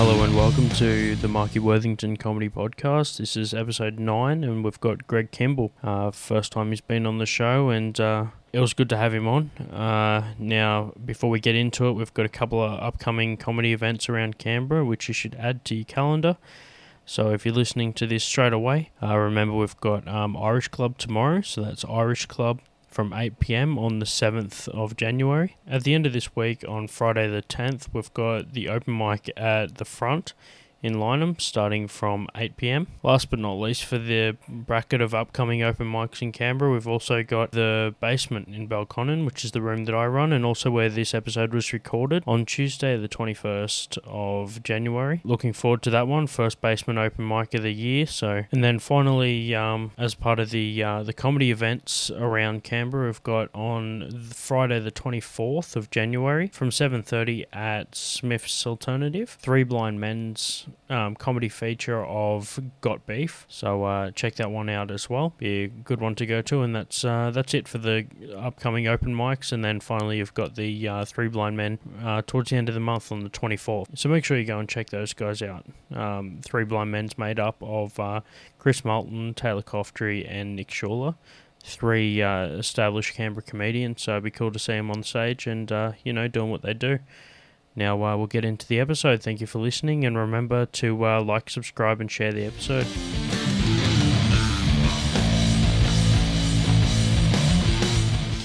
Hello and welcome to the Marky Worthington Comedy Podcast. This is episode nine, and we've got Greg Kimball. Uh, first time he's been on the show, and uh, it was good to have him on. Uh, now, before we get into it, we've got a couple of upcoming comedy events around Canberra, which you should add to your calendar. So if you're listening to this straight away, uh, remember we've got um, Irish Club tomorrow. So that's Irish Club from 8 p.m. on the 7th of January. At the end of this week, on Friday the 10th, we've got the open mic at the front in Lynham starting from 8 pm. Last but not least, for the bracket of upcoming open mics in Canberra, we've also got the basement in Belconnen, which is the room that I run, and also where this episode was recorded on Tuesday, the 21st of January. Looking forward to that one, first basement open mic of the year. So, and then finally, um, as part of the uh, the comedy events around Canberra, we've got on Friday, the 24th of January, from 7:30 at Smith's Alternative, Three Blind Men's um, comedy feature of Got Beef. So uh, check that one out as well. Be a good one to go to, and that's uh, that's it for the upcoming open mics. And then finally, you've got the uh, Three Blind Men uh, towards the end of the month on the 24th. So make sure you go and check those guys out. Um, Three Blind Men's made up of uh, Chris Moulton, Taylor Coftry, and Nick Schuler three uh, established Canberra comedians, so it'd be cool to see them on stage and, uh, you know, doing what they do. Now uh, we'll get into the episode. Thank you for listening, and remember to uh, like, subscribe, and share the episode.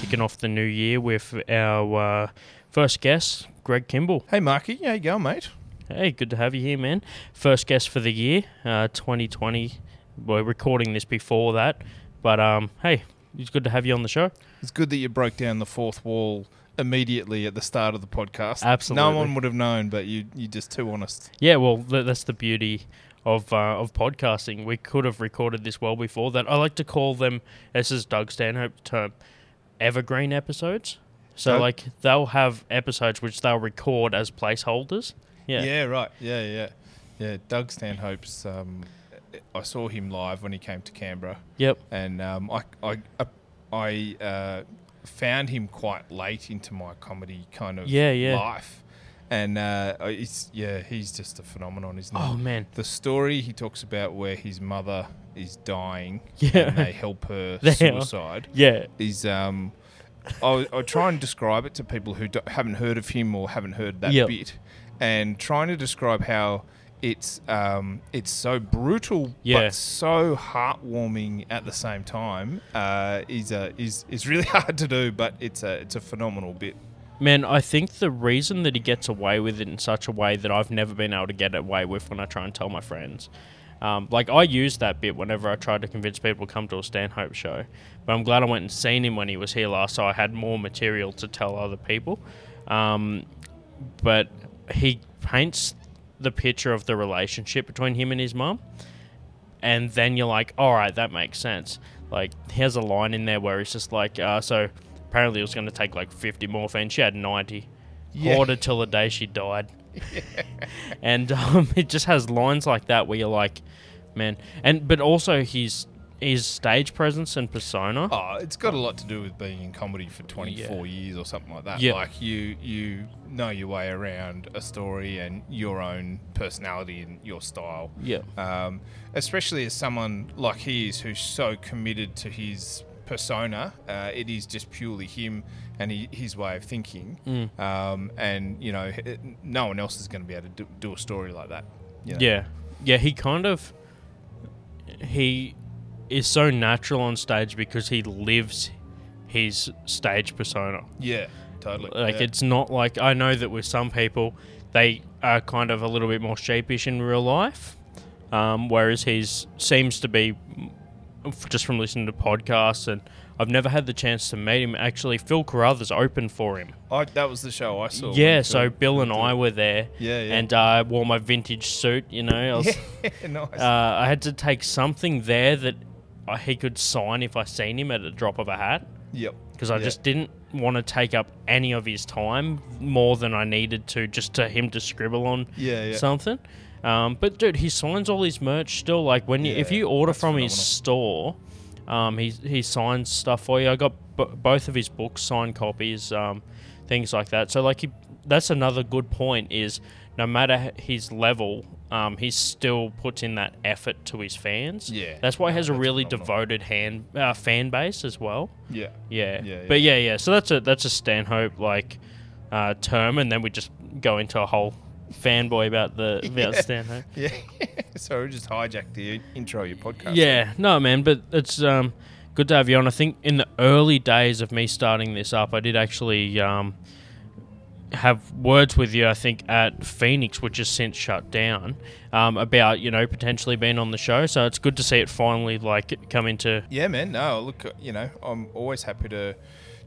Kicking off the new year with our uh, first guest, Greg Kimball. Hey, Marky, how you going, mate? Hey, good to have you here, man. First guest for the year, uh, 2020. We're recording this before that, but um, hey, it's good to have you on the show. It's good that you broke down the fourth wall immediately at the start of the podcast. Absolutely. No one would have known, but you you're just too honest. Yeah, well, th- that's the beauty of uh, of podcasting. We could have recorded this well before that. I like to call them. This is Doug Stanhope's term, evergreen episodes. So like they'll have episodes which they'll record as placeholders. Yeah. Yeah, right. Yeah, yeah, yeah. Doug Stanhope's. Um, I saw him live when he came to Canberra, Yep. and um, I I I uh, found him quite late into my comedy kind of Yeah, yeah. life, and uh, it's yeah, he's just a phenomenon, isn't he? Oh man. the story he talks about where his mother is dying Yeah. and they help her They are. suicide Yeah. is um I'll, I'll try and describe it to people who haven't heard of him or haven't heard that Yep. bit and trying to describe how it's um, it's so brutal Yeah. but so heartwarming at the same time uh, is uh, is is really hard to do but it's a it's a phenomenal bit Man, I think the reason that he gets away with it in such a way that I've never been able to get away with when I try and tell my friends. Um, like I use that bit whenever I try to convince people to come to a Stanhope show, but I'm glad I went and seen him when he was here last, so I had more material to tell other people. Um, but he paints the picture of the relationship between him and his mom, and then you're like, all right, that makes sense. Like he has a line in there where he's just like, uh, so apparently it was going to take like 50 morphine. She had 90. Yeah. Hoarded till the day she died. and um, it just has lines like that where you're like, man. And but also his his stage presence and persona. Oh, it's got a lot to do with being in comedy for 24 years or something like that. Yeah. Like you you know your way around a story and your own personality and your style. Yeah. Um, especially as someone like he is who's so committed to his persona, uh, it is just purely him and he, his way of thinking. Mm. Um, and, you know, it, no one else is going to be able to do, do a story like that. you know? Yeah. Yeah, he kind of he is so natural on stage because he lives his stage persona. Yeah, totally. Like yeah. it's not like I know that with some people they are kind of a little bit more sheepish in real life, um, whereas he's seems to be just from listening to podcasts and I've never had the chance to meet him. Actually, Phil Carruthers opened for him. I, that was the show I saw. yeah, so Bill and I were there. Yeah, yeah. And uh, I wore my vintage suit. You know, I was, Yeah, nice. uh, I had to take something there that I, he could sign if I seen him at a drop of a hat yep. because I Yeah. just didn't want to take up any of his time more than I needed to just to him to scribble on Yeah, yeah. something. Um, but dude, he signs all his merch still. Like when you, if you order from his store, um, he he signs stuff for you. I got b- both of his books signed copies, um, things like that. So like he, that's another good point is no matter his level, um, he still puts in that effort to his fans. Yeah. That's why he has a really devoted hand uh, fan base as well. Yeah. Yeah. Yeah, But yeah, yeah. So that's a that's a Stanhope like uh, term, and then we just go into a whole fanboy about the about Yeah. Stanhope. Yeah. so we just hijacked the intro of your podcast. Yeah, no, man, but it's um, good to have you on. I think in the early days of me starting this up, I did actually um, have words with you. I think at Phoenix, which has since shut down, um, about you know potentially being on the show. So it's good to see it finally like come into. Yeah, man. No, look, you know, I'm always happy to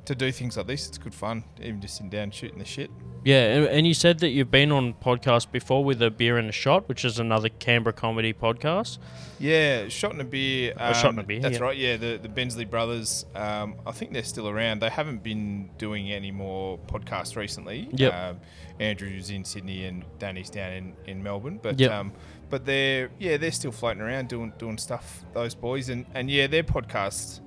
to do things like this. It's good fun, even just sitting down shooting the shit. Yeah, and, and you said that you've been on podcast before with a beer and a shot, which is another Canberra comedy podcast. Yeah, shot in a beer. A Shot um, a Beer, That's yeah. right. Yeah, the the Bensley brothers. Um, I think they're still around. They haven't been doing any more podcasts recently. Yep. Um, Andrew's in Sydney and Danny's down in, in Melbourne. But Yep. um, but they're yeah they're still floating around doing doing stuff. Those boys and and yeah their podcasts.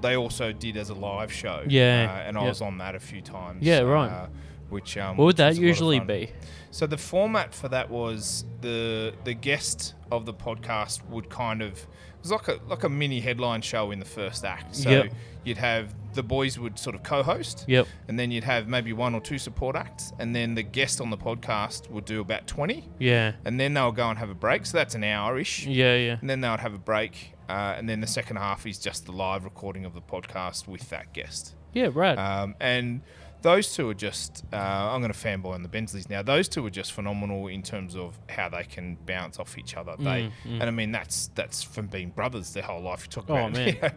They also did as a live show. Yeah, uh, and I yep. was on that a few times. Yeah, right. Uh, which um, What would that was a lot of usually be? So the format for that was the the guest of the podcast would kind of it was like a like a mini headline show in the first act. So Yep. you'd have the boys would sort of co-host, Yep. and then you'd have maybe one or two support acts, and then the guest on the podcast would do about twenty, Yeah. and then they'll go and have a break. So that's an hour ish, Yeah. Yeah. and then they would have a break, uh, and then the second half is just the live recording of the podcast with that guest. Yeah. Right. Um, and those two are just, uh, I'm going to fanboy on the Bensleys now. Those two are just phenomenal in terms of how they can bounce off each other. They, Mm, mm. and I mean that's that's from being brothers their whole life. You talk Oh, about, man. you know,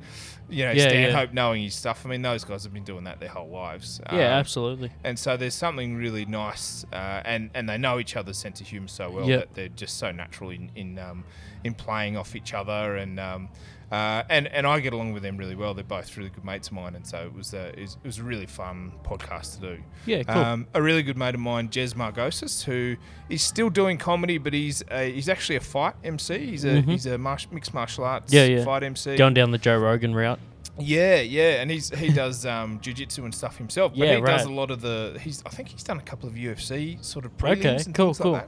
you know Yeah, Stanhope knowing his stuff. I mean those guys have been doing that their whole lives. yeah. Um, Absolutely. and so there's something really nice, uh, and and they know each other's sense of humour so well Yep. that they're just so natural in in, um, in playing off each other, and um, uh, and and I get along with them really well. They're both really good mates of mine, and so it was a, it was, a really fun podcast to do. Yeah. Cool. Um, a really good mate of mine, Jez Margosis, who is still doing comedy, but he's a, he's actually a fight MC. He's a Mhm. he's a marsh, mixed martial arts Yeah, yeah. fight MC. Going down the Joe Rogan route. Yeah, yeah, and he's he does um, jujitsu and stuff himself. But Yeah, he does a lot of the. He's I think he's done a couple of UFC sort of prelims Okay, and cool, things cool. like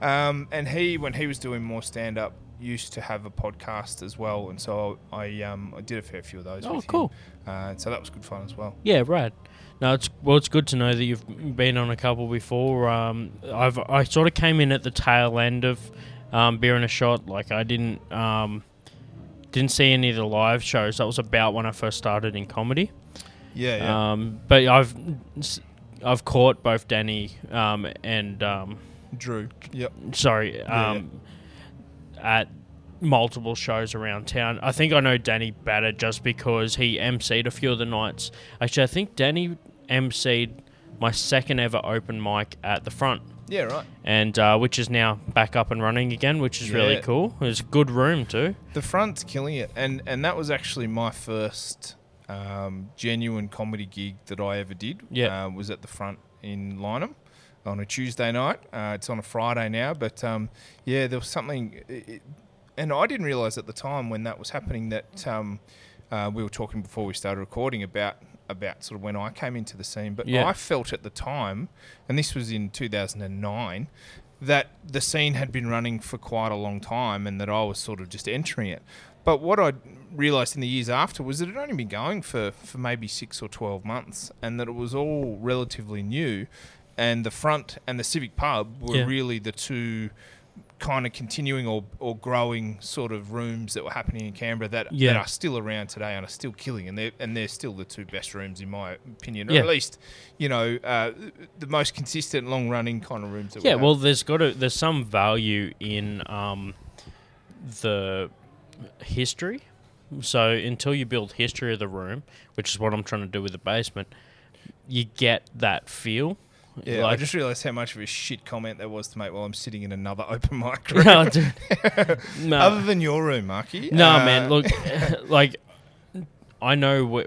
that. Um, and he, when he was doing more stand up, used to have a podcast as well, and so I um, I did a fair few of those. Oh, cool. Uh, so that was good fun as well. Yeah, right. No, it's well. It's good to know that you've been on a couple before. Um, I've I sort of came in at the tail end of um, beer and a shot. Like I didn't um, didn't see any of the live shows. That was about when I first started in comedy. Yeah, yeah. Um, but I've I've caught both Danny um, and um, Drew. Yep. sorry Yeah, um, at multiple shows around town. I think I know Danny better just because he emceed a few of the nights. Actually, I think Danny emceed my second ever open mic at the front. Yeah, right. And uh, which is now back up and running again, which is really cool. It was a good room too. The front's killing it, and and that was actually my first um, genuine comedy gig that I ever did. Yeah. uh, was at the front in Lynham on a Tuesday night. Uh, it's on a Friday now, but um, yeah, there was something, it, and I didn't realise at the time when that was happening that um, uh, we were talking before we started recording about about sort of when I came into the scene. But Yeah. I felt at the time, and this was in 2009 that the scene had been running for quite a long time and that I was sort of just entering it. But what I realised in the years after was that it had only been going for, for maybe six or 12 months and that it was all relatively new. And the front and the Civic Pub were Yeah. really the two kind of continuing or, or growing sort of rooms that were happening in Canberra that, Yeah. that are still around today and are still killing. And they're, and they're still the two best rooms, in my opinion, or Yeah. at least, you know, uh, the most consistent, long running kind of rooms that we Yeah, have. well, there's got to there's some value in um, the history. So until you build history of the room, which is what I'm trying to do with the basement, you get that feel. Yeah, I just realised how much of a shit comment that was to make while I'm sitting in another open mic room. no, dude. no, Other than your room, Marky. no, Uh, man. Look, like I know what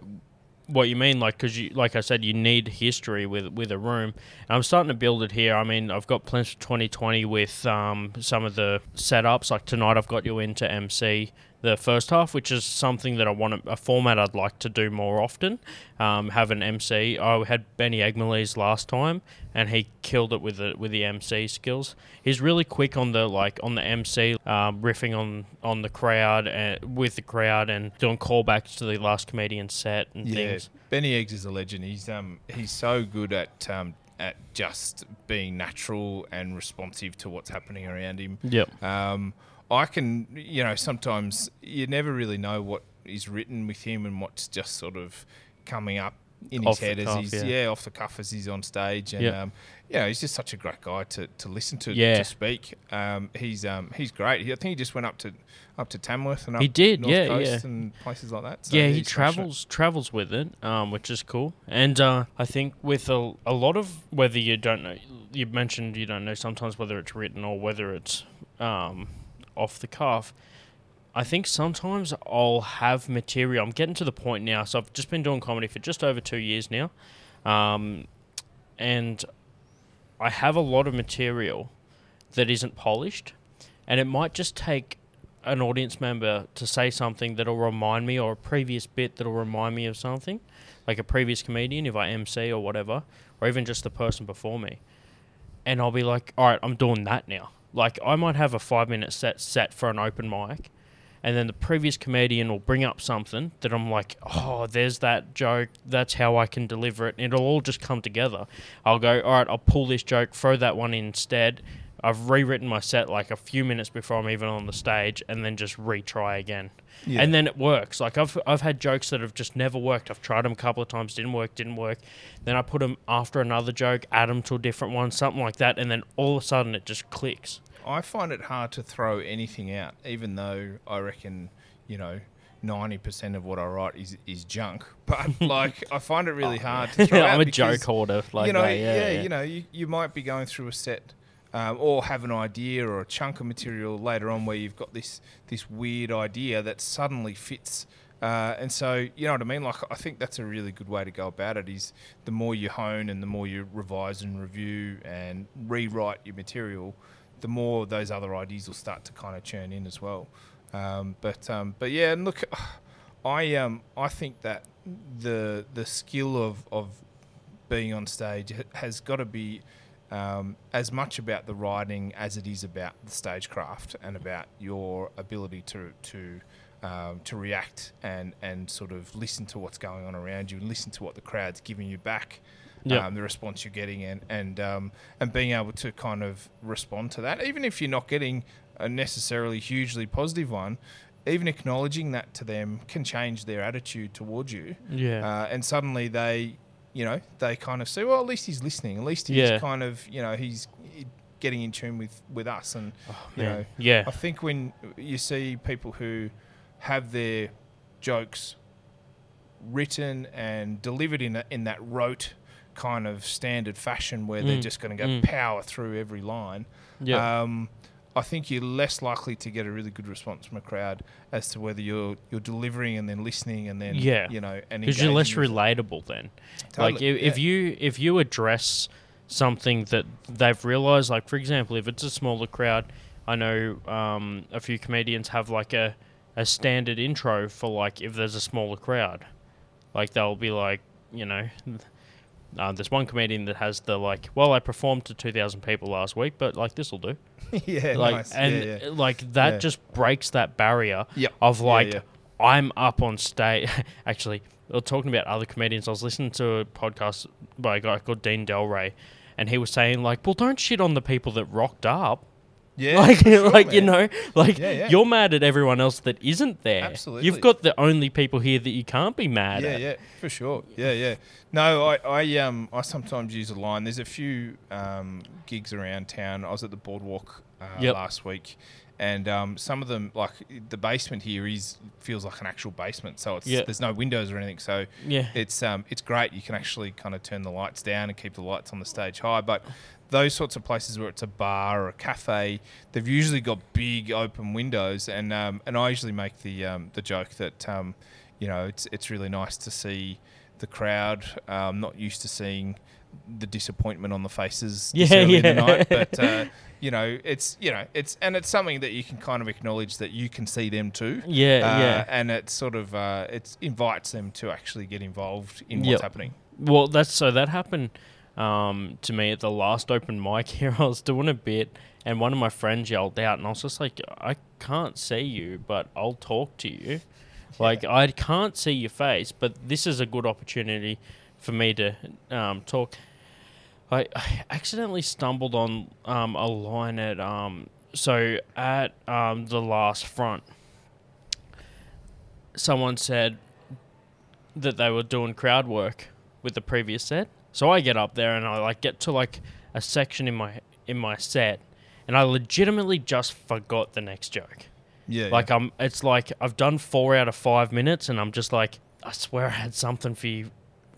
what you mean. Like, because you, like I said, you need history with with a room. And I'm starting to build it here. I mean, I've got plans for 2020 with um, some of the setups. Like tonight, I've got you into MC the first half, which is something that I want a format I'd like to do more often. Um, have an MC. I had Benny Egmalees last time, and he killed it with the with the MC skills. He's really quick on the like on the MC, um, riffing on on the crowd and with the crowd and doing callbacks to the last comedian set and Yeah, things. Benny Eggs is a legend. He's um he's so good at um at just being natural and responsive to what's happening around him. Yep. Um, I can, you know, sometimes you never really know what is written with him and what's just sort of coming up in his head as he's yeah. yeah. off the cuff as he's on stage and Yeah. um, yeah he's just such a great guy to, to listen to Yeah. to speak um, he's um, he's great He- I think he just went up to up to Tamworth and up He did, North yeah, Coast yeah. and places like that So yeah, he he's smashing it. travels travels with it, um, which is cool. And uh, I think with a, a lot of whether you don't know, you mentioned you don't know sometimes whether it's written or whether it's um, off the cuff. I think sometimes I'll have material. I'm getting to the point now, so I've just been doing comedy for just over two years now, um, and I have a lot of material that isn't polished, and it might just take an audience member to say something that'll remind me, or a previous bit that'll remind me of something, like a previous comedian, if I MC or whatever, or even just the person before me, and I'll be like, all right, I'm doing that now. Like I might have a five minute set set for an open mic, and then the previous comedian will bring up something that I'm like, oh, there's that joke. That's how I can deliver it. And it'll all just come together. I'll go, all right, I'll pull this joke, throw that one instead. I've rewritten my set like a few minutes before I'm even on the stage, and then just retry again. Yeah. And then it works. Like I've I've had jokes that have just never worked. I've tried them a couple of times, didn't work, didn't work. Then I put them after another joke, add them to a different one, something like that, and then all of a sudden it just clicks. I find it hard to throw anything out, even though I reckon, you know, ninety percent of what I write is is junk. But like, I find it really oh, hard to throw out. I'm a because, joke hoarder, like you know, that. Yeah, yeah. you know, you, you might be going through a set. Um, or have an idea or a chunk of material later on where you've got this this weird idea that suddenly fits. Uh, and so you know what I mean? Like I think that's a really good way to go about it is the more you hone and the more you revise and review and rewrite your material the more those other ideas will start to kind of churn in as well. Um, but um, but yeah and look I um I think that the the skill of of being on stage has got to be um, as much about the writing as it is about the stagecraft and about your ability to to um, to react and and sort of listen to what's going on around you and listen to what the crowd's giving you back. Yeah. Um, the response you're getting and and um, and being able to kind of respond to that, even if you're not getting a necessarily hugely positive one, even acknowledging that to them can change their attitude towards you yeah. uh, and suddenly they, you know, they kind of say, well, at least he's listening. At least he's Yeah. kind of, you know, he's getting in tune with with us. And you Man. know, yeah. I think when you see people who have their jokes written and delivered in a, in that rote kind of standard fashion where they're Mm, just going to go mm. power through every line. Yeah. Um, I think you're less likely to get a really good response from a crowd as to whether you're you're delivering and then listening and then Yeah. you know and because you're less engaging with it. relatable then. Totally, Like if, if you if you address something that they've realized, like for example, if it's a smaller crowd, I know um, a few comedians have like a a standard intro for like if there's a smaller crowd, like they'll be like you know. Uh, there's one comedian that has the like, well, I performed to two thousand people last week, but like this will do. yeah, like, nice. and yeah, yeah. like that Yeah. just breaks that barrier Yep. of like. I'm up on stage. Actually, talking about other comedians. I was listening to a podcast by a guy called Dean Delray, and he was saying like, "Well, don't shit on the people that rocked up. Yeah, like, sure, like you know, like Yeah, yeah. you're mad at everyone else that isn't there. Absolutely. You've got the only people here that you can't be mad Yeah, at. Yeah, yeah, for sure. Yeah, yeah. No, I, I, um, I sometimes use a line. There's a few um, gigs around town. I was at the boardwalk uh, Yep. last week, and um, some of them, like the basement here, is feels like an actual basement. So it's Yeah. there's no windows or anything. So Yeah. it's um, it's great. You can actually kind of turn the lights down and keep the lights on the stage high. But those sorts of places where it's a bar or a cafe, they've usually got big open windows, and um, and I usually make the um, the joke that um, you know it's it's really nice to see the crowd. Um, not used to seeing the disappointment on the faces this Yeah, early in the yeah. night, but uh, you know, it's you know, it's and it's something that you can kind of acknowledge that you can see them too. Yeah, Uh, yeah. and it sort of uh, it invites them to actually get involved in Yep. what's happening. Well, that's so that happened um, to me at the last open mic here. I was doing a bit, and one of my friends yelled out, and I was just like, "I can't see you, but I'll talk to you. Like I can't see your face, but this is a good opportunity for me to um, talk." I, I accidentally stumbled on um, a line at um, so at um, the last front. Someone said that they were doing crowd work with the previous set. So I get up there and I like get to like a section in my in my set, and I legitimately just forgot the next joke. Yeah, Like I'm, it's like I've done four out of five minutes, and I'm just like, I swear I had something for you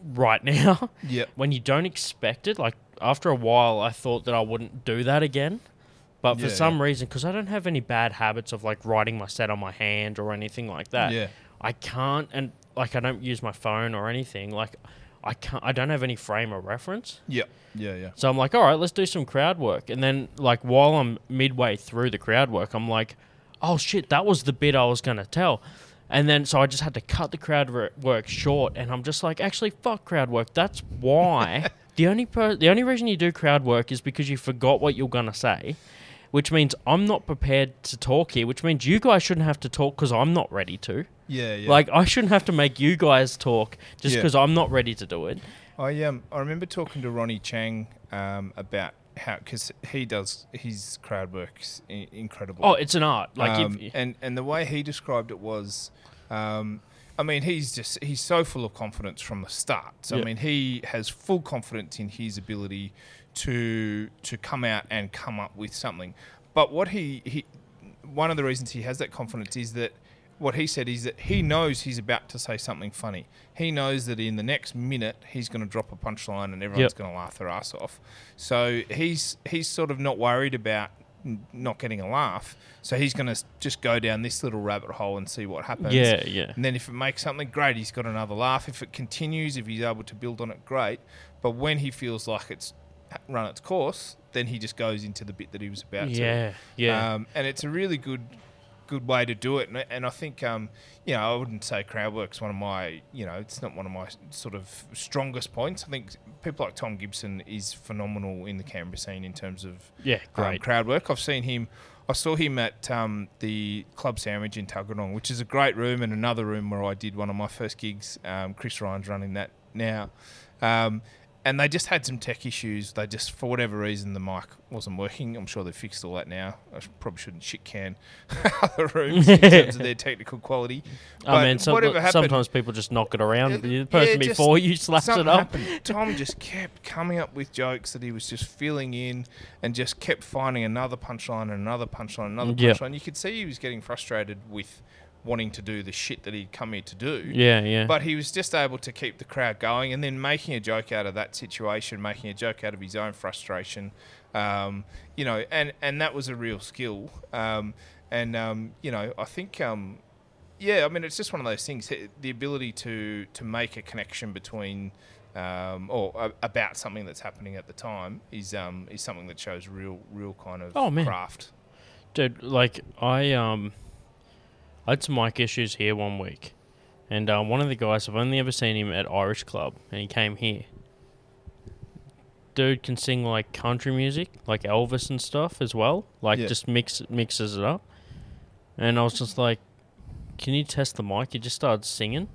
right now. yeah, when you don't expect it, like after a while, I thought that I wouldn't do that again. But for Yeah, some yeah. reason, because I don't have any bad habits of like writing my set on my hand or anything like that, yeah, I can't, and like I don't use my phone or anything. Like I can't, I don't have any frame of reference. yeah, yeah, yeah. So I'm like, all right, let's do some crowd work. And then like while I'm midway through the crowd work, I'm like, oh shit, that was the bit I was gonna tell. And then so I just had to cut the crowd work short, and I'm just like, actually, fuck crowd work. That's why the only per- the only reason you do crowd work is because you forgot what you're gonna say, which means I'm not prepared to talk here. Which means you guys shouldn't have to talk because I'm not ready to. Yeah, yeah. Like I shouldn't have to make you guys talk just Yeah. because I'm not ready to do it. I um I remember talking to Ronnie Chang um about how because he does his crowd works I- incredible. Oh, it's an art. Like um, if, and and the way he described it was, um, I mean, he's just he's so full of confidence from the start. So Yeah. I mean, he has full confidence in his ability to to come out and come up with something. But what he he one of the reasons he has that confidence is that what he said is that he knows he's about to say something funny. He knows that in the next minute he's going to drop a punchline and everyone's Yep. going to laugh their ass off. So he's he's sort of not worried about not getting a laugh. So he's going to just go down this little rabbit hole and see what happens. yeah, yeah. And then if it makes something great, he's got another laugh. If it continues, if he's able to build on it, great. But when he feels like it's run its course, then he just goes into the bit that he was about to. Yeah, yeah. Um, and it's a really good good way to do it. And, and I think, um, you know, I wouldn't say crowd work's one of my, you know, it's not one of my sort of strongest points. I think people like Tom Gibson is phenomenal in the Canberra scene in terms of yeah, um, crowd work. I've seen him. I saw him at um, the Club Sandwich in Tuggeranong, which is a great room and another room where I did one of my first gigs. Um, Chris Ryan's running that now. Um, and they just had some tech issues. They just, for whatever reason, the mic wasn't working. I'm sure they've fixed all that now. I sh- probably shouldn't shit can other rooms in terms of their technical quality. I mean, some, whatever happened- sometimes people just knock it around. Yeah, the person yeah, before you slaps it up. happened. Tom just kept coming up with jokes that he was just filling in and just kept finding another punchline and another punchline, another Yep. punchline. You could see he was getting frustrated with wanting to do the shit that he'd come here to do. Yeah, yeah. But he was just able to keep the crowd going and then making a joke out of that situation, making a joke out of his own frustration. Um, you know, and, and that was a real skill. Um, and, um, you know, I think, um, yeah, I mean, it's just one of those things. eh, The ability to, to make a connection between um, or uh, about something that's happening at the time is um, is something that shows real real kind of Oh, man. craft. Dude, like I um, I had some mic issues here one week, and uh, one of the guys I've only ever seen him at Irish Club, and he came here. Dude can sing like country music, like Elvis and stuff as well. Like Yeah. just mix mixes it up, and I was just like, "Can you test the mic?" He just started singing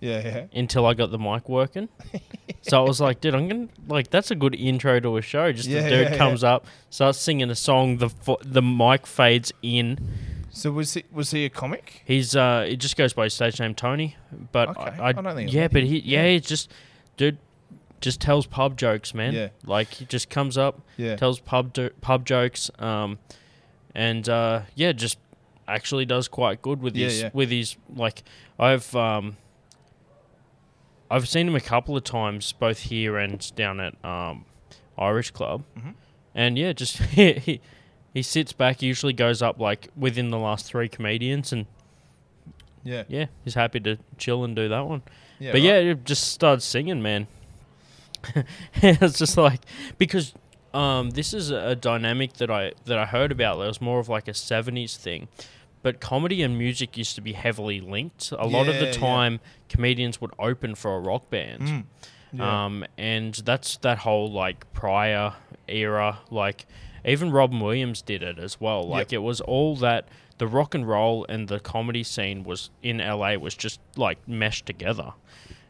Yeah, yeah. until I got the mic working. so I was like, dude, I'm gonna like that's a good intro to a show. Just Yeah, the dude yeah, comes up, starts singing a song, the fo- the mic fades in. So was he was he a comic? He's uh, it just goes by his stage name Tony, but Okay, I, I don't think yeah, but he yeah, just dude, just tells pub jokes, man. Yeah. like he just comes up, Yeah. tells pub pub jokes, um, and uh, yeah, just actually does quite good with Yeah, his yeah. with his like I've um I've seen him a couple of times both here and down at um Irish Club, Mhm. and yeah, just he he sits back, usually goes up like within the last three comedians, and yeah. yeah, he's happy to chill and do that one. Yeah, but right. yeah, it just started singing, man. it's just like because um, this is a dynamic that I that I heard about. That was more of like a '70s thing, but comedy and music used to be heavily linked. A lot of Yeah, the yeah. time, comedians would open for a rock band. Mm. Yeah. Um, and that's that whole like prior era, like even Robin Williams did it as well. Like it was all that the rock and roll and the comedy scene was in LA was just like meshed together.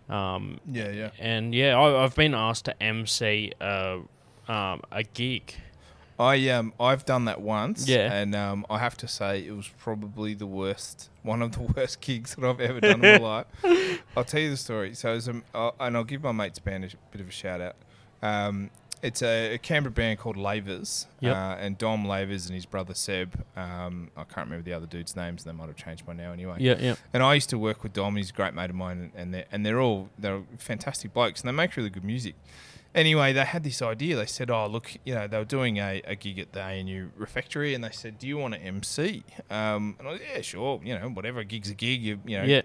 Um, yeah, yeah. and yeah, I, I've been asked to MC uh, um, a gig. I um I've done that once. Yeah. And um I have to say it was probably the worst, one of the worst gigs that I've ever done in my life. I'll tell you the story. So, it was, um, and I'll give my mate band a bit of a shout out. Um, it's a, a Canberra band called Lavers, Yep. uh, and Dom Lavers and his brother Seb. Um, I can't remember the other dude's names. And they might have changed by now anyway. Yeah, yeah, And I used to work with Dom. He's a great mate of mine, and- and they're and they're all they're fantastic blokes, and they make really good music. Anyway, they had this idea. They said, "Oh, look, you know, they were doing a, a gig at the ANU refectory, and they said, do you want to MC?' Um, and I was, yeah, sure, you know, whatever, a gig's a gig, you, you know, yeah.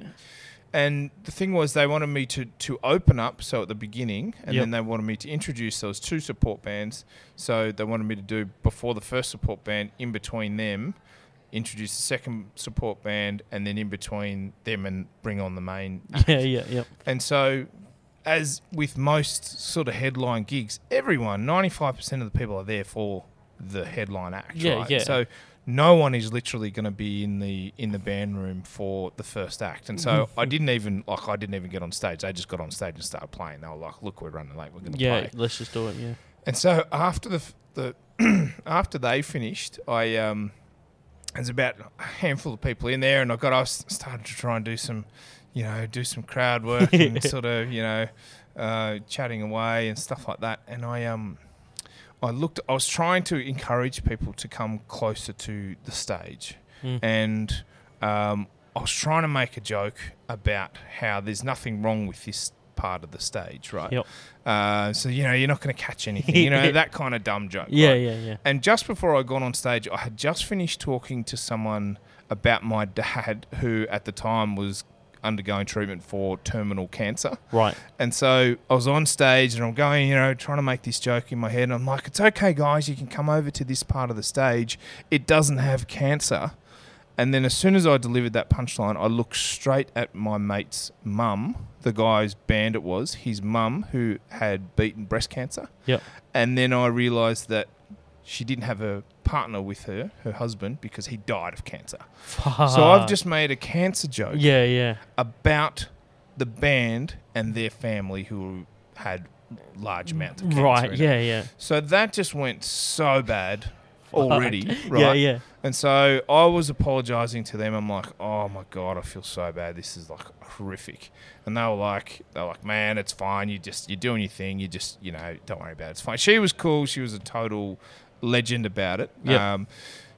And the thing was, they wanted me to, to open up, so at the beginning, and Yep. then they wanted me to introduce those two support bands. So they wanted me to do before the first support band, in between them, introduce the second support band, and then in between them and bring on the main. Yeah, yeah, yeah. And so, as with most sort of headline gigs, everyone, 95% of the people are there for the headline act, Yeah, right? yeah. So no one is literally going to be in the in the band room for the first act. And so Mm-hmm. I didn't even like I didn't even get on stage. They just got on stage and started playing. They were like, "Look, we're running late. We're going to Yeah, play." let's just do it. Yeah. And so after the the after they finished, I um, there's about a handful of people in there, and I got I started to try and do some, you know, do some crowd work and sort of you know, uh, chatting away and stuff like that. And I um, I looked. I was trying to encourage people to come closer to the stage, Mm. and um, I was trying to make a joke about how there's nothing wrong with this part of the stage, right? Yep. Uh, so you know you're not going to catch anything, you know that kind of dumb joke. Yeah, right? yeah, yeah. And just before I got on stage, I had just finished talking to someone about my dad, who at the time was undergoing treatment for terminal cancer. Right. And so I was on stage and I'm going, you know, trying to make this joke in my head. And I'm like, it's okay, guys, you can come over to this part of the stage. It doesn't have cancer. And then as soon as I delivered that punchline, I looked straight at my mate's mum, the guy's band it was, his mum, who had beaten breast cancer. Yep. And then I realised that she didn't have a partner with her, her husband, because he died of cancer. So I've just made a cancer joke Yeah, yeah. about the band and their family who had large amounts of cancer. Right. in it. Yeah, yeah. So that just went so bad already, right? Yeah, yeah. And so I was apologizing to them. I'm like, oh my god, I feel so bad. This is like horrific. And they were like, they were like, man, it's fine. You just you're doing your thing. You just you know don't worry about it. It's fine. She was cool. She was a total legend about it. Yep. Um,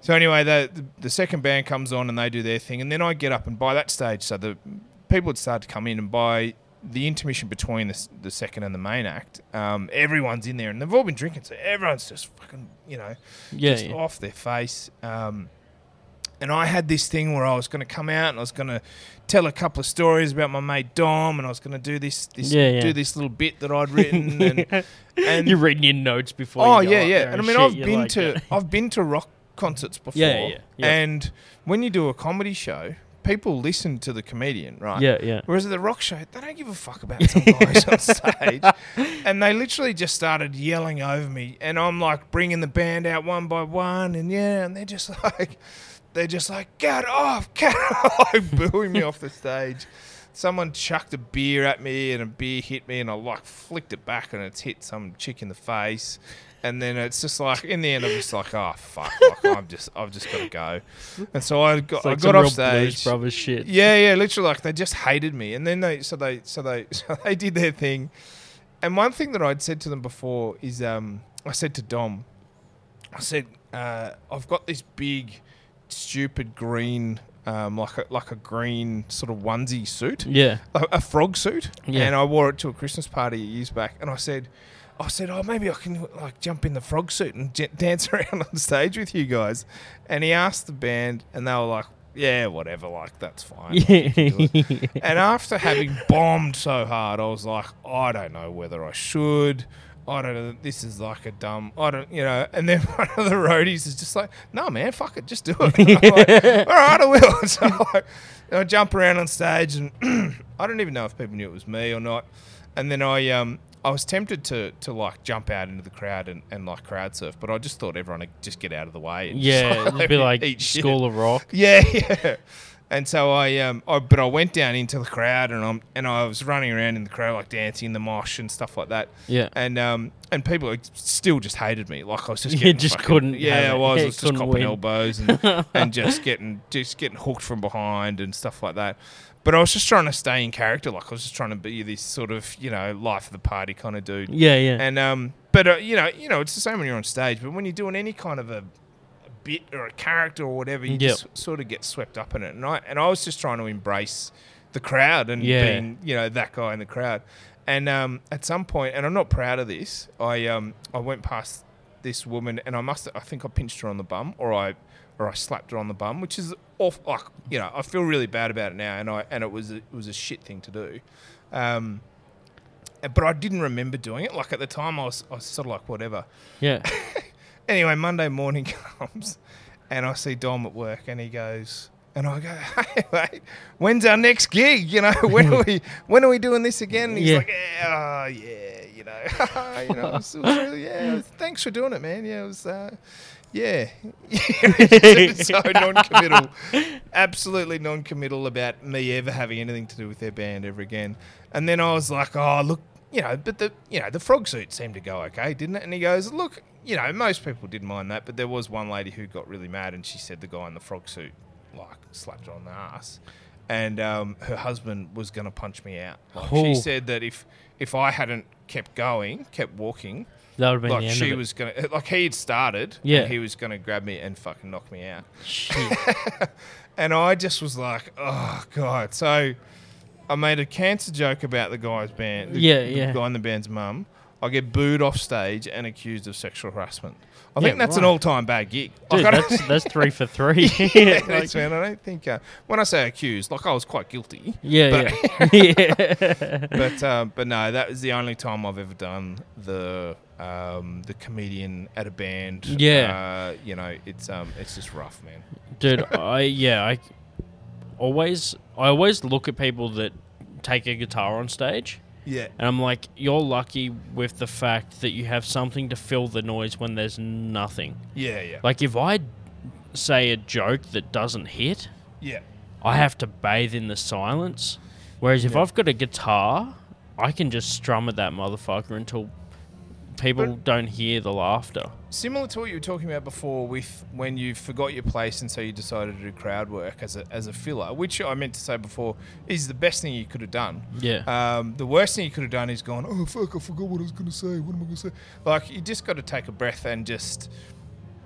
so anyway, the, the the second band comes on and they do their thing, and then I get up and by that stage, so the people would start to come in, and by the intermission between the, the second and the main act, um, everyone's in there, and they've all been drinking, so everyone's just fucking, you know, Yeah, just yeah. off their face. Um, and I had this thing where I was going to come out and I was going to tell a couple of stories about my mate Dom, and I was going to do this, this Yeah, yeah. do this little bit that I'd written, and, and You're reading your notes before. oh yeah, yeah. And I mean, shit, I've been like, to I've been to rock concerts before, Yeah, yeah, yeah. and when you do a comedy show, people listen to the comedian, right? Yeah, yeah. Whereas at the rock show, they don't give a fuck about some guys on stage. And they literally just started yelling over me. And I'm like bringing the band out one by one. And yeah, and they're just like, they're just like, get off, get off, like booing me off the stage. Someone chucked a beer at me and a beer hit me and I like flicked it back and it's hit some chick in the face. And then it's just like in the end I'm just like, oh fuck, like, I'm just I've just got to go. And so I got like I got off stage. Brothers shit. Yeah, yeah, literally like they just hated me. And then they so they so they so they did their thing. And one thing that I'd said to them before is um I said to Dom, I said, uh, I've got this big stupid green um, like a like a green sort of onesie suit Yeah. a, a frog suit, Yeah. and I wore it to a Christmas party years back. And I said, I said, oh, maybe I can like jump in the frog suit and j- dance around on stage with you guys. And he asked the band, and they were like, yeah, whatever, like that's fine. I can do it." and after having bombed so hard, I was like, I don't know whether I should. I don't know. This is like a dumb. I don't, you know. And then one of the roadies is just like, "No, man, fuck it, just do it." I'm like, All right, I will. So I, I jump around on stage, and I don't even know if people knew it was me or not. And then I, um, I was tempted to to like jump out into the crowd and, and like crowd surf, but I just thought everyone would just get out of the way. And just, yeah, it'd be like eat shit. School of Rock. Yeah, yeah. And so I, um, I, but I went down into the crowd and I'm, and I was running around in the crowd like dancing in the mosh and stuff like that. Yeah. And um, and people still just hated me. Like I was just You just fucking- couldn't Yeah, I was. Yeah, I was just copping win. elbows and, and just getting just getting hooked from behind and stuff like that. But I was just trying to stay in character. Like I was just trying to be this sort of you know life of the party kind of dude. Yeah, yeah. And um, but uh, you know, you know, it's the same when you're on stage. But when you're doing any kind of a bit or a character or whatever, you Yep. just sort of get swept up in it. And I and I was just trying to embrace the crowd and Yeah. being you know that guy in the crowd. And um, at some point, and I'm not proud of this, I um, I went past this woman and I must I think I pinched her on the bum or I or I slapped her on the bum, which is off like you know I feel really bad about it now, and I and it was a, it was a shit thing to do. Um, but I didn't remember doing it. Like at the time, I was, I was sort of like, whatever. yeah. Anyway, Monday morning comes, and I see Dom at work, and he goes, and I go, hey, mate, when's our next gig? You know, when are we, when are we doing this again? And he's Yeah. like, yeah, oh, yeah, you know, you know, it was, it was really, yeah, thanks for doing it, man. Yeah, it was, uh, yeah, so non-committal, absolutely non-committal about me ever having anything to do with their band ever again. And then I was like, oh, look, you know, but the you know the frog suit seemed to go okay, didn't it? And he goes, look, you know, most people didn't mind that, but there was one lady who got really mad, and she said the guy in the frog suit like slapped her on the ass, and um, her husband was going to punch me out. Like. She said that if if I hadn't kept going, kept walking, That would have been like the end she was gonna, like he had started, Yeah. and he was gonna grab me and fucking knock me out. And I just was like, oh god. So I made a cancer joke about the guy's band, the, Yeah, the yeah. guy in the band's mum. I get booed off stage and accused of sexual harassment. I Yeah, think that's an all-time bad gig. Dude, Like, that's that's three for three. yeah, Like- man. I don't think uh, when I say accused, like I was quite guilty. yeah, yeah. yeah. But um, but no, that was the only time I've ever done the um, the comedian at a band. Yeah. uh, you know, it's um, it's just rough, man. Dude, I yeah, I always I always look at people that take a guitar on stage Yeah, and I'm like, you're lucky with the fact that you have something to fill the noise when there's nothing. yeah, yeah, Like if I say a joke that doesn't hit, yeah. I have to bathe in the silence. Whereas if Yeah. I've got a guitar, I can just strum at that motherfucker until people But- don't hear the laughter. Similar to what you were talking about before, with when you forgot your place and so you decided to do crowd work as a as a filler, which I meant to say before is the best thing you could have done. Yeah. Um, the worst thing you could have done is gone, oh fuck, I forgot what I was going to say. What am I going to say? Like you just got to take a breath and just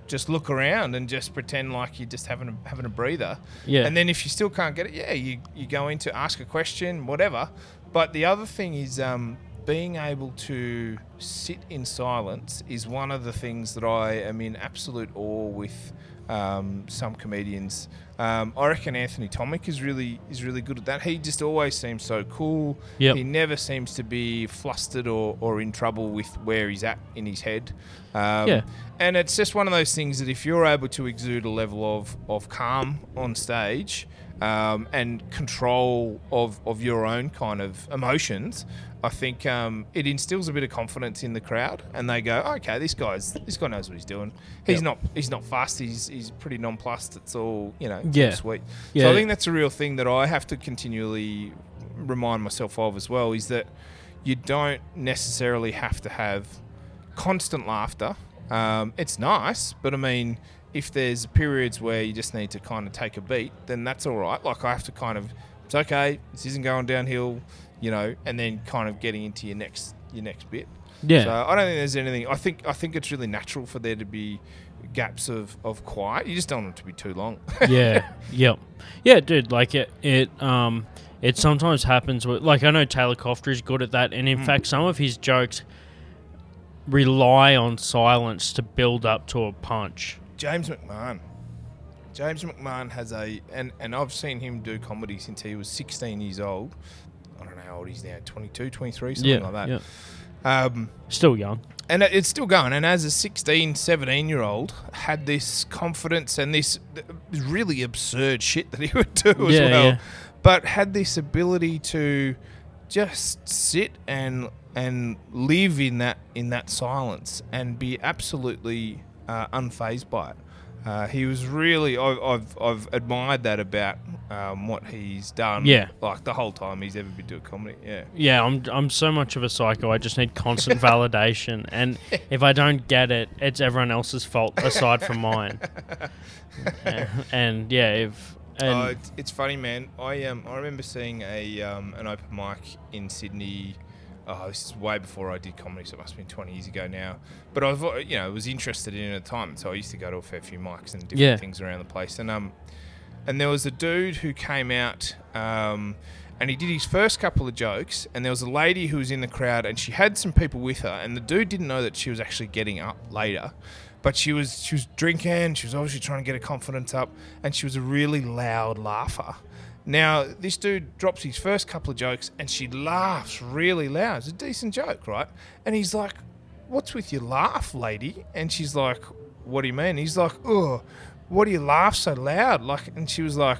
just look around and just pretend like you're just having a, having a breather. Yeah. And then if you still can't get it, yeah, you you go in to ask a question, whatever. But the other thing is um, being able to sit in silence is one of the things that I am in absolute awe with um, some comedians. Um, I reckon Anthony Tomic is really is really good at that. He just always seems so cool. Yep. He never seems to be flustered or, or in trouble with where he's at in his head. Um, Yeah. And it's just one of those things that if you're able to exude a level of, of calm on stage um, and control of, of your own kind of emotions, I think um, it instills a bit of confidence in the crowd, and they go, "Okay, this guy's this guy knows what he's doing. He's Yep. not he's not fast. He's he's pretty nonplussed. It's all you know. Yeah. sweet. Yeah. So I think that's a real thing that I have to continually remind myself of as well. Is that you don't necessarily have to have constant laughter. Um, it's nice, but I mean, if there's periods where you just need to kind of take a beat, then that's all right. Like I have to kind of, it's okay. This isn't going downhill, you know, and then kind of getting into your next your next bit. Yeah. So I don't think there's anything. I think I think it's really natural for there to be gaps of, of quiet. You just don't want it to be too long. yeah. Yep. Yeah, dude. Like it. It. Um. It sometimes happens with. Like I know Taylor Cofter is good at that, and in Mm. fact, some of his jokes rely on silence to build up to a punch. James McMahon. James McMahon has a and and I've seen him do comedy since he was 16 years old. I don't know how old he's now, 22, 23, something yeah, like that. yeah. Um, Still young. and it's still going. And as a 16, 17 year old, had this confidence and this really absurd shit that he would do as Yeah, well, yeah. but had this ability to just sit and and live in that in that silence and be absolutely uh, unfazed by it. Uh, he was really I've, I've I've admired that about um, what he's done. Yeah. like the whole time he's ever been doing comedy. Yeah. Yeah, I'm I'm so much of a psycho. I just need constant validation, and if I don't get it, it's everyone else's fault aside from mine. Uh, and yeah, if and oh, it's, it's funny, man. I um I remember seeing a um an open mic in Sydney. Oh, this is way before I did comedy, so it must have been 20 years ago now. But I was, uh, you know, was interested in it at the time, so I used to go to a fair few mics and different Yeah. things around the place. And um, and there was a dude who came out, um, and he did his first couple of jokes, and there was a lady who was in the crowd, and she had some people with her, and the dude didn't know that she was actually getting up later, but she was she was drinking, she was obviously trying to get her confidence up, and she was a really loud laugher. Now this dude drops his first couple of jokes, and she laughs really loud. It's a decent joke, right? And he's like, "What's with your laugh, lady?" And she's like, "What do you mean?" He's like, "Oh." what do you laugh so loud? Like, and she was like,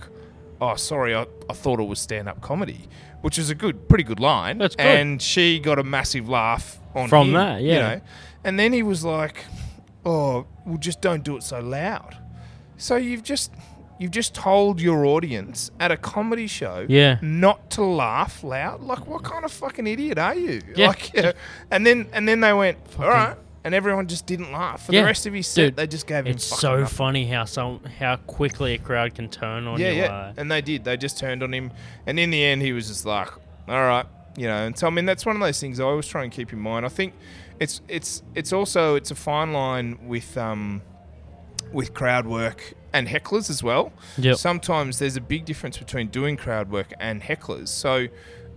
oh, sorry, I, I thought it was stand up comedy, which is a good, pretty good line. That's good. And she got a massive laugh on From him, that, you yeah. know. And then he was like, oh, well, just don't do it so loud. So you've just. You've just told your audience at a comedy show Yeah. not to laugh loud. Like, what kind of fucking idiot are you? Yeah. Like, know, and then and then they went, all right, and everyone just didn't laugh for Yeah. the rest of his set. Dude, they just gave him. it's so nothing. funny how some how quickly a crowd can turn on Yeah, you. yeah. uh, And they did. They just turned on him. And in the end, he was just like, all right, you know. And so, I mean, that's one of those things I always try and keep in mind. I think it's it's it's also it's a fine line with um with crowd work and hecklers as well. Yep. Sometimes there's a big difference between doing crowd work and hecklers. So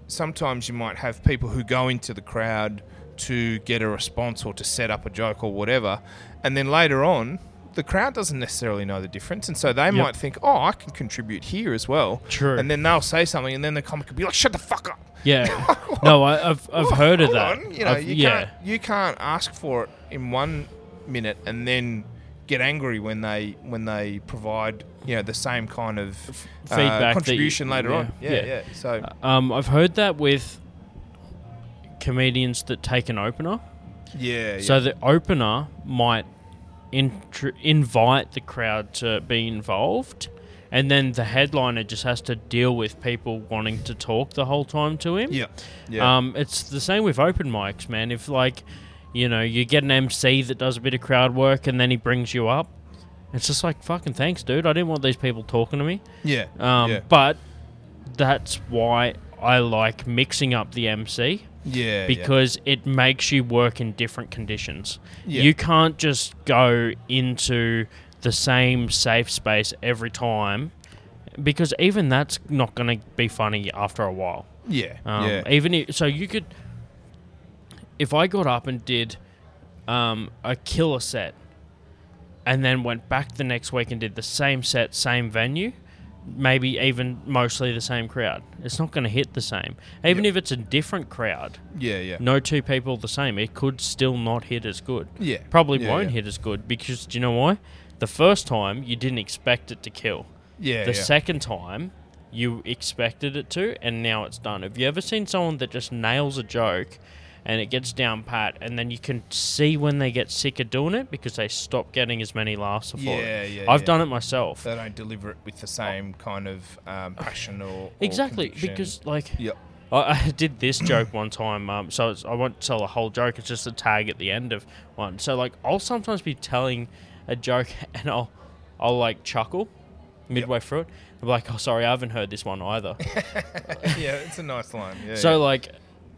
sometimes you might have people who go into the crowd to get a response or to set up a joke or whatever, and then later on. The crowd doesn't necessarily know the difference, and so they might think, "Oh, I can contribute here as well." True. And then they'll say something, and then the comic could be like, "Shut the fuck up." yeah. no, I, I've I've heard of that. on, You know, I've- you yeah. can't you can't ask for it in one minute and then get angry when they when they provide you know the same kind of uh, feedback that you- contribution later on. yeah, Yeah, yeah. yeah. So Um, I've heard that with comedians that take an opener. yeah, yeah. So the opener might invite the crowd to be involved, and then the headliner just has to deal with people wanting to talk the whole time to him. yeah, yeah. Um, it's the same with open mics, man. If like, you know, you get an MC that does a bit of crowd work and then he brings you up, it's just like fucking thanks, dude. I didn't want these people talking to me. yeah, Um, yeah, but that's why I like mixing up the MC yeah, because it makes you work in different conditions. Yeah. You can't just go into the same safe space every time because even that's not going to be funny after a while. yeah, Um, yeah, Even if, so, you could, if I got up and did um, a killer set, and then went back the next week and did the same set, same venue, maybe even mostly the same crowd, it's not going to hit the same. Even if it's a different crowd, yeah, yeah, no two people the same, it could still not hit as good. yeah. Probably Yeah, won't yeah. hit as good because do you know why? The first time you didn't expect it to kill. Yeah, The yeah. second time, you expected it to, and now it's done. Have you ever seen someone that just nails a joke and it gets down pat, and then you can see when they get sick of doing it because they stop getting as many laughs Yeah, it? yeah, I've yeah. done it myself. they don't deliver it with the same kind of um, passion or, or exactly, because, like, Yep. I, I did this joke one time. Um, so it's, I won't tell the whole joke. It's just a tag at the end of one. So like I'll sometimes be telling a joke and I'll I'll like chuckle midway through it. I'm like, oh sorry, I haven't heard this one either. yeah, it's a nice line. Yeah, so yeah. like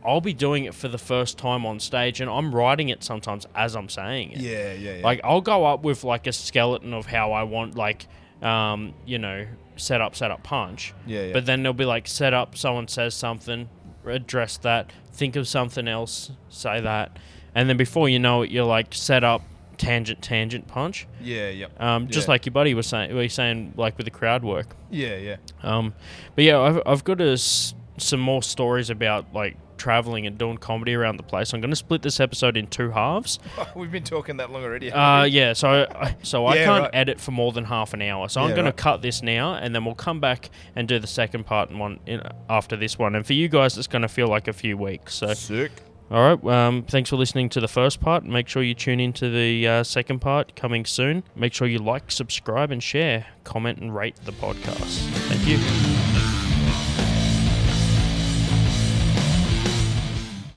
I'll be doing it for the first time on stage and I'm writing it sometimes as I'm saying it. yeah, yeah, yeah. Like I'll go up with like a skeleton of how I want like um, you know, set up, set up, punch. Yeah, yeah. But then there'll be like set up, someone says something, address that, think of something else, say that. And then before you know it, you're like set up, tangent tangent punch. Yeah, yep. Um, just Yeah. like your buddy was saying, was saying like with the crowd work. Yeah, yeah. Um, but yeah, I've, I've got a s some more stories about like traveling and doing comedy around the place. I'm going to split this episode in two halves. We've been talking that long already. Uh, yeah, so I, so I Yeah, can't right. edit for more than half an hour. So I'm Yeah, going to cut this now, and then we'll come back and do the second part and one in, after this one. And for you guys, it's going to feel like a few weeks. So Sick. all right, um, thanks for listening to the first part. Make sure you tune into the uh, second part coming soon. Make sure you like, subscribe, and share. Comment and rate the podcast. Thank you.